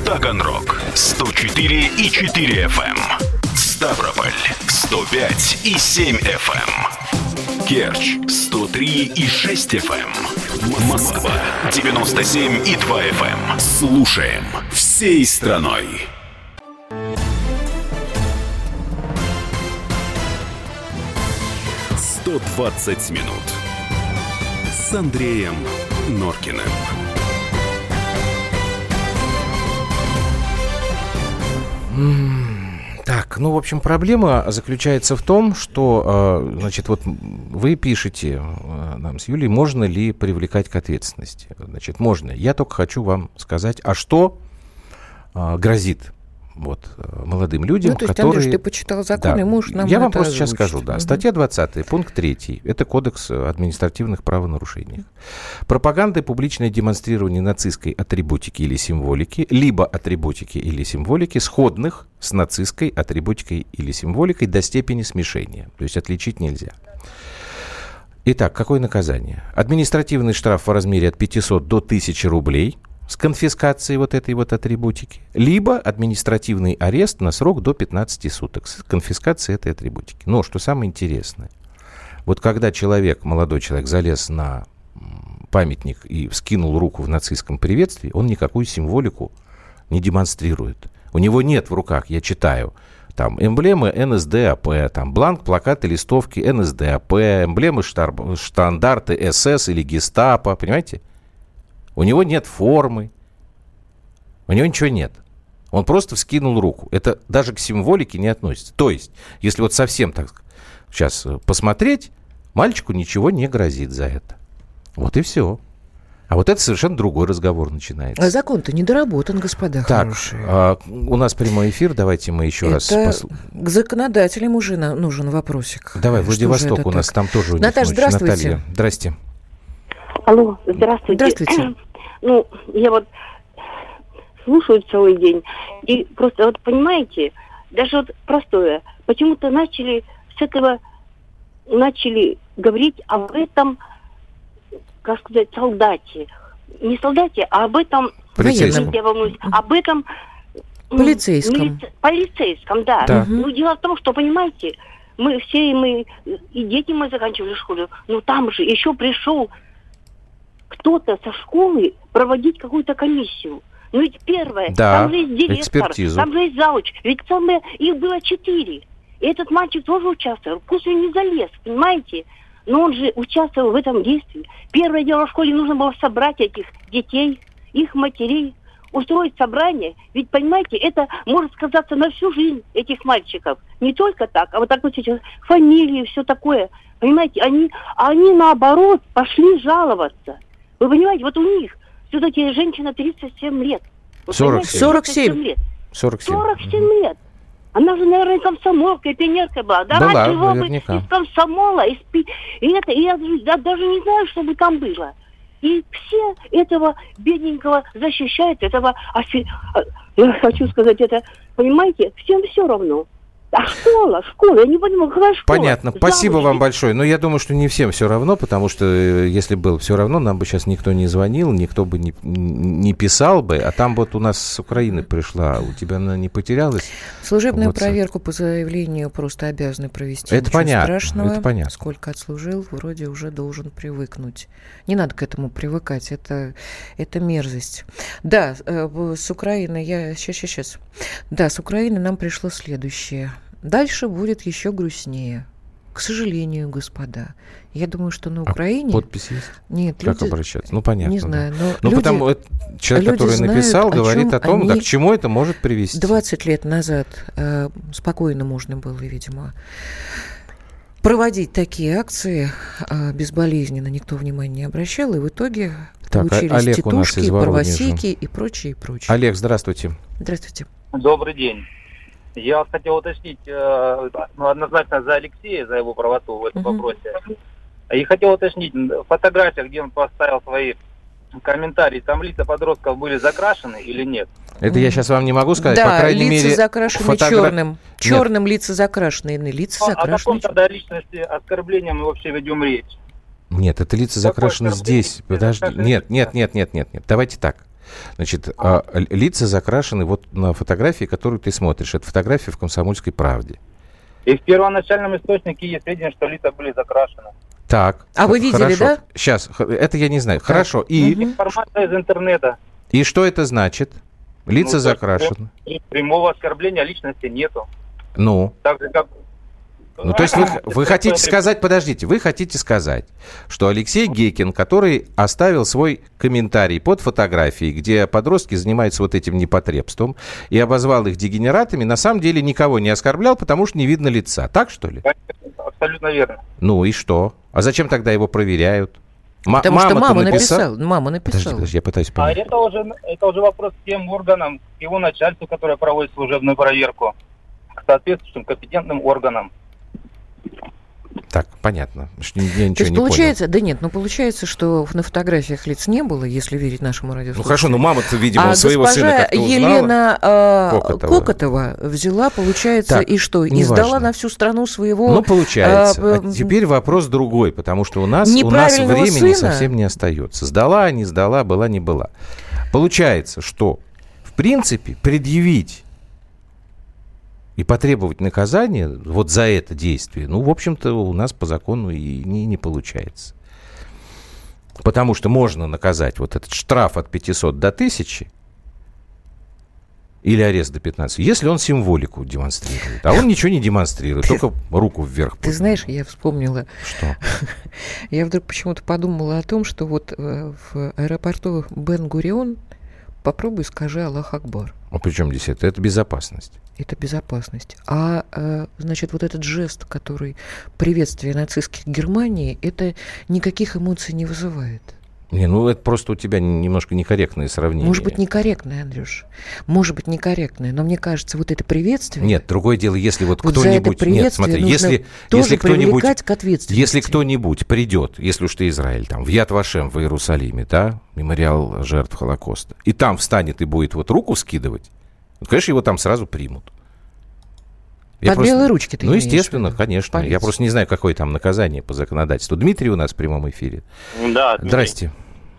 Таганрог 104 и 4 FM. Эм. Ставрополь 105 и 7 FM. Эм. Керчь 103 и 6 FM. Эм. Москва 97 и 2 FM. Слушаем всей страной. «120 минут» с Андреем Норкиным. Так, ну, в общем, проблема заключается в том, что, э, значит, вот вы пишете э, нам с Юлей, можно ли привлекать к ответственности. Значит, можно. Я только хочу вам сказать, а что э, грозит вот, э, молодым людям, ну, то есть, которые... Андрюш, ты почитал закон, да. и можешь нам Я вам просто сейчас озвучить. скажу, да. Мгм. Статья 20, пункт 3, это кодекс административных правонарушений. Пропаганда и публичное демонстрирование нацистской атрибутики или символики, либо атрибутики или символики, сходных с нацистской атрибутикой или символикой до степени смешения. То есть отличить нельзя. Итак, какое наказание? Административный штраф в размере от 500 до 1000 рублей с конфискацией вот этой вот атрибутики, либо административный арест на срок до 15 суток с конфискацией этой атрибутики. Но что самое интересное, вот когда человек, молодой человек, залез на памятник и вскинул руку в нацистском приветствии, он никакую символику не демонстрирует. У него нет в руках, я читаю, там эмблемы НСДАП, там бланк, плакаты, листовки НСДАП, эмблемы штар- штандарты СС или гестапо, понимаете? У него нет формы, у него ничего нет. Он просто вскинул руку. Это даже к символике не относится. То есть, если вот совсем так сейчас э, посмотреть, мальчику ничего не грозит за это. Вот и все. А вот это совершенно другой разговор начинается. А закон-то недоработан, господа Так, хорошие. а, у нас прямой эфир, давайте мы еще раз... Это посл- к законодателям уже нужен вопросик. Давай, Что Владивосток у нас, так? там тоже у них Наташа, здравствуйте. Наталья, здрасте. Алло, здравствуйте. Здравствуйте. Ну, я вот слушаю целый день. И просто вот понимаете, даже вот простое, почему-то начали с этого, начали говорить об этом, как сказать, солдате. Не солдате, а об этом, Полицейском. я волнуюсь, об этом Полицейском. милице- полицейском, да. Да. Ну, дело в том, что, понимаете, мы все, и мы, и дети мы заканчивали школу, но там же еще пришел кто-то со школы проводить какую-то комиссию. Ну ведь первое, Да, там же есть директор, экспертизу. там же есть зауч. Ведь самое, их было четыре. И этот мальчик тоже участвовал. Пусть он не залез, понимаете? Но он же участвовал в этом действии. Первое дело в школе нужно было собрать этих детей, их матерей, устроить собрание. Ведь, понимаете, это может сказаться на всю жизнь этих мальчиков. Не только так, а вот так вот сейчас фамилии, все такое. Понимаете, они, они наоборот пошли жаловаться. Вы понимаете, вот у них все-таки женщина 37 лет. Вы 47. понимаете, 47. 37 лет. 47. 47 лет. Она же, наверное, комсомолкой, пионеркой была. Да Была, ради его бы наверняка. из комсомола, из пи- и это, и я даже- да- даже не знаю, что бы там было. И все этого бедненького защищают, этого... а, Я хочу сказать, это, понимаете, всем все равно. А школа, школа, я не понимаю, какая школа? Понятно. Спасибо Завуч. вам большое. Но я думаю, что не всем все равно, потому что э, если было все равно, нам бы сейчас никто не звонил, никто бы не, не писал бы. А там вот у нас с Украины пришла, у тебя она не потерялась? Служебную Вот, проверку по заявлению просто обязаны провести. Это Ничего понятно, страшного. это понятно. Сколько отслужил, вроде уже должен привыкнуть. Не надо к этому привыкать, это, это мерзость. Да, э, с Украины, я сейчас, сейчас, сейчас. Да, с Украины нам пришло следующее. Дальше будет еще грустнее. К сожалению, господа. Я думаю, что на А Украине... подпись есть? Нет, Как люди... обращаться? Ну, понятно. Не да. знаю, но Ну, люди- потому человек, люди который знают, написал, о говорит о том, да, они- к чему это может привести. 20 лет назад э, спокойно можно было, видимо, проводить такие акции э, безболезненно, никто внимания не обращал, и в итоге Так, а- получились Олег у нас из тетушки, правосеки и прочее, и прочее. Олег, здравствуйте. Здравствуйте. Добрый день. Я хотел уточнить, э, ну, однозначно за Алексея, за его правоту в этом вопросе. И хотел уточнить, фотография, где он поставил свои комментарии, там лица подростков были закрашены или нет? Это я сейчас вам не могу сказать. Да, По крайней лица мере, закрашены фотогра- черным. Черным лица закрашены, лица Ну, О каком закрашены. тогда личности оскорбления мы вообще ведем речь? Нет, это лица закрашены здесь. Подожди. Нет, нет, нет, нет, нет, нет. Давайте так. Значит, а, лица закрашены вот на фотографии, которую ты смотришь. Это фотография в «Комсомольской правде». И в первоначальном источнике есть сведения, что лица были закрашены. Так. А вы видели, да? Сейчас, это я не знаю. Хорошо. И, Информация из интернета. и что это значит? Лица Ну, закрашены. прям- Прямого оскорбления личности нету. Ну, Так же, как... Ну, то есть вы, вы хотите сказать, подождите, вы хотите сказать, что Алексей Гекин, который оставил свой комментарий под фотографией, где подростки занимаются вот этим непотребством, и обозвал их дегенератами, на самом деле никого не оскорблял, потому что не видно лица. Так, что ли? Абсолютно верно. Ну и что? А зачем тогда его проверяют? Ма- Потому что мама-то мама написала- написала. Мама Подожди, написала. подожди, я пытаюсь А понять. это уже, это уже вопрос к тем органам, к его начальству, которое проводит служебную проверку, к соответствующим компетентным органам. Так, понятно. Я ничего То есть не понял. получается, да нет, ну получается, что на фотографиях лиц не было, если верить нашему Ну радиослушателю. хорошо, ну мама-то, видимо, а своего сына как-то узнала. Елена э, Кокотова. Кокотова. взяла, получается, Так, и что? И сдала на всю страну своего... Ну, получается. э, А теперь вопрос другой, потому что у нас, у нас времени сына. совсем не остается. Сдала, не сдала, была, не была. Получается, что, в принципе, предъявить и потребовать наказания вот за это действие, ну, в общем-то, у нас по закону и не, не получается. Потому что можно наказать вот этот штраф от 500 до 1000 или арест до 15, если он символику демонстрирует. А он ничего не демонстрирует, только руку вверх. Ты знаешь, я вспомнила. Что? Я вдруг почему-то подумала о том, что вот э, в аэропорту Бен-Гурион попробуй скажи Аллах Акбар. А при чем здесь это? Это безопасность. Это безопасность. А, э, значит, вот этот жест, который приветствие нацистских Германии, это никаких эмоций не вызывает. Не, ну это просто у тебя немножко некорректное сравнение. Может быть, некорректное, Андрюш. Может быть, некорректное. Но мне кажется, вот это приветствие... Нет, другое дело, если вот, Вот кто-нибудь... Нет, смотри, если, если кто-нибудь... к ответственности. Если кто-нибудь придет, если уж ты Израиль, там, в Яд Вашем в Иерусалиме, да, мемориал жертв Холокоста, и там встанет и будет вот руку скидывать, ну, конечно, его там сразу примут. Под белые ручки ты Ну, имеешь естественно, виду? конечно. Я Полиция. просто не знаю, какое там наказание по законодательству. Дмитрий у нас в прямом эфире. Да, Дмитрий. Здрасте.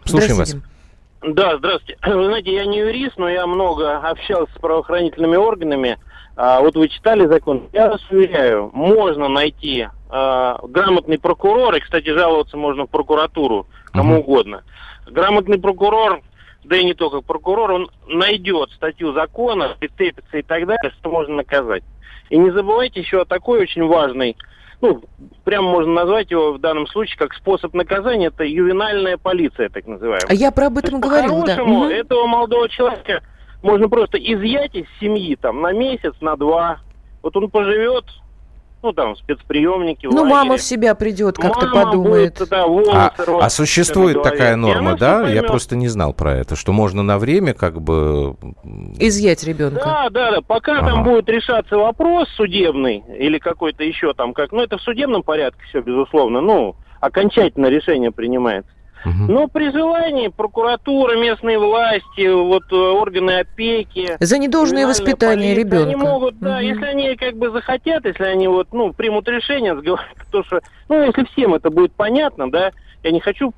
Слушаем вас. Здравствуйте. Да, здравствуйте. Вы знаете, я не юрист, но я много общался с правоохранительными органами. А, вот вы читали закон. Я вас уверяю, можно найти а, грамотный прокурор, и, кстати, жаловаться можно в прокуратуру, кому угодно. Грамотный прокурор, да и не только прокурор, он найдет статью закона, прицепится и так далее, что можно наказать. И не забывайте еще о такой очень важной, ну, прямо можно назвать его в данном случае как способ наказания, это ювенальная полиция, так называемая. А я про об этом говорила, да. По-хорошему, этого молодого человека можно просто изъять из семьи там на месяц, на два. Вот он поживет, ну там, в Ну, лагере. мама в себя придет, как-то Мама подумает. будет, да, волосы А, а существует такая норма, да? Я просто не знал про это, что можно на время как бы... Изъять ребенка. Да, да, да. Пока там будет решаться вопрос судебный или какой-то еще там как, ну это в судебном порядке все безусловно, ну окончательное решение принимается. Но при желании прокуратура, местные власти, вот э, органы опеки, За недолжное воспитание полиция, ребенка. Они могут, да, если они как бы захотят, если они вот, ну, примут решение, сговор- то что, ну, если всем это будет понятно, да, я не хочу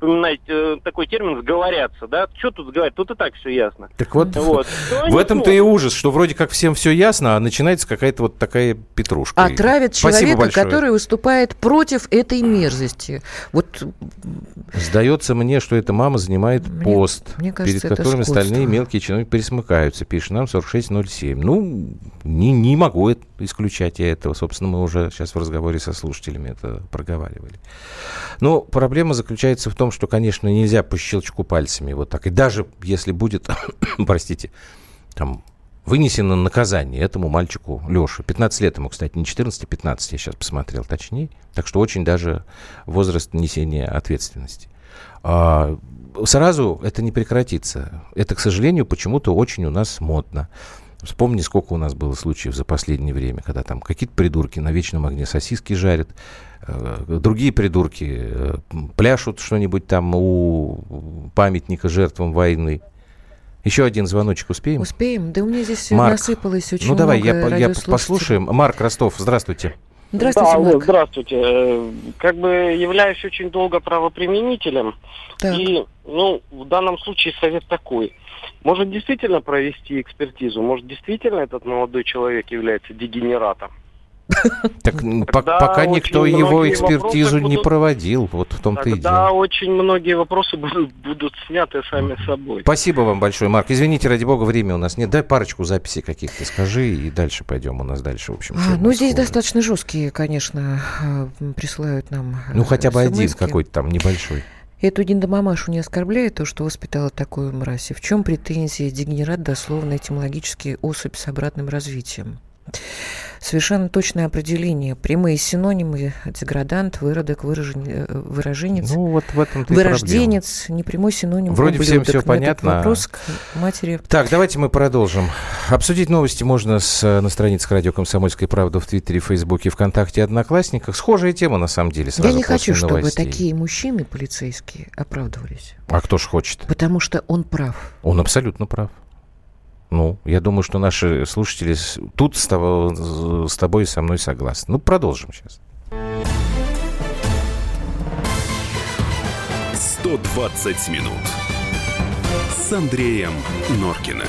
упоминать э, такой термин «сговорятся», да, что тут говорить, тут и так все ясно. Так вот, Вот. То в этом-то и ужас, что вроде как всем все ясно, а начинается какая-то вот такая петрушка. А травят Спасибо человека, большое. который выступает против этой мерзости. Вот Сдается мне, что эта мама занимает пост, мне кажется, перед которым остальные мелкие чиновники присмыкаются. Пишет нам 4607. Ну, не, не могу это- исключать я этого. Собственно, мы уже сейчас в разговоре со слушателями это проговаривали. Но проблема заключается в том, что, конечно, нельзя по щелчку пальцами вот так. И даже если будет, простите, там вынесено наказание этому мальчику Леше. 15 лет ему, кстати, не 14, а 15, я сейчас посмотрел точнее. Так что очень даже возраст несения ответственности. А, сразу это не прекратится. Это, к сожалению, почему-то очень у нас модно. Вспомни, сколько у нас было случаев за последнее время, когда там какие-то придурки на вечном огне сосиски жарят, другие придурки э, пляшут что-нибудь там у памятника жертвам войны. Еще один звоночек успеем? Успеем. Да у меня здесь Марк. насыпалось очень Ну давай, много я, я послушаем. Марк Ростов, здравствуйте. Здравствуйте, да, Марк. здравствуйте. Э, как бы являюсь очень долго правоприменителем. Так. И, ну, в данном случае совет такой. Может действительно провести экспертизу? Может действительно этот молодой человек является дегенератом? Так пока никто его экспертизу не проводил, вот в том-то и дело. Да, очень многие вопросы будут, сняты сами собой. Спасибо вам большое, Марк. Извините, ради бога, времени у нас нет. Дай парочку записей каких-то скажи, и дальше пойдем. У нас дальше, в общем. А, ну, здесь достаточно жесткие, конечно, а, присылают нам Ну, хотя бы один какой-то там небольшой. Эту Диндамамашу не оскорбляет то, что воспитала такую мразь. И в чем претензии? Дегенерат дословно этимологически особь с обратным развитием. Совершенно точное определение. Прямые синонимы деградант, выродок, выражен... Э, выраженец. Ну, вот в этом Вырожденец, непрямой синоним. Вроде всем все понятно. Вопрос к матери. Так, давайте мы продолжим. Обсудить новости можно с, на страницах радио «Комсомольская правда» в Твиттере, Фейсбуке, ВКонтакте, Одноклассниках. Схожая тема, на самом деле, Я не хочу, новостей. чтобы такие мужчины полицейские оправдывались. А кто ж хочет? Потому что он прав. Он абсолютно прав. Ну, я думаю, что наши слушатели тут с тобой, с тобой и со мной согласны. Ну, продолжим сейчас. 120 минут с Андреем Норкиным.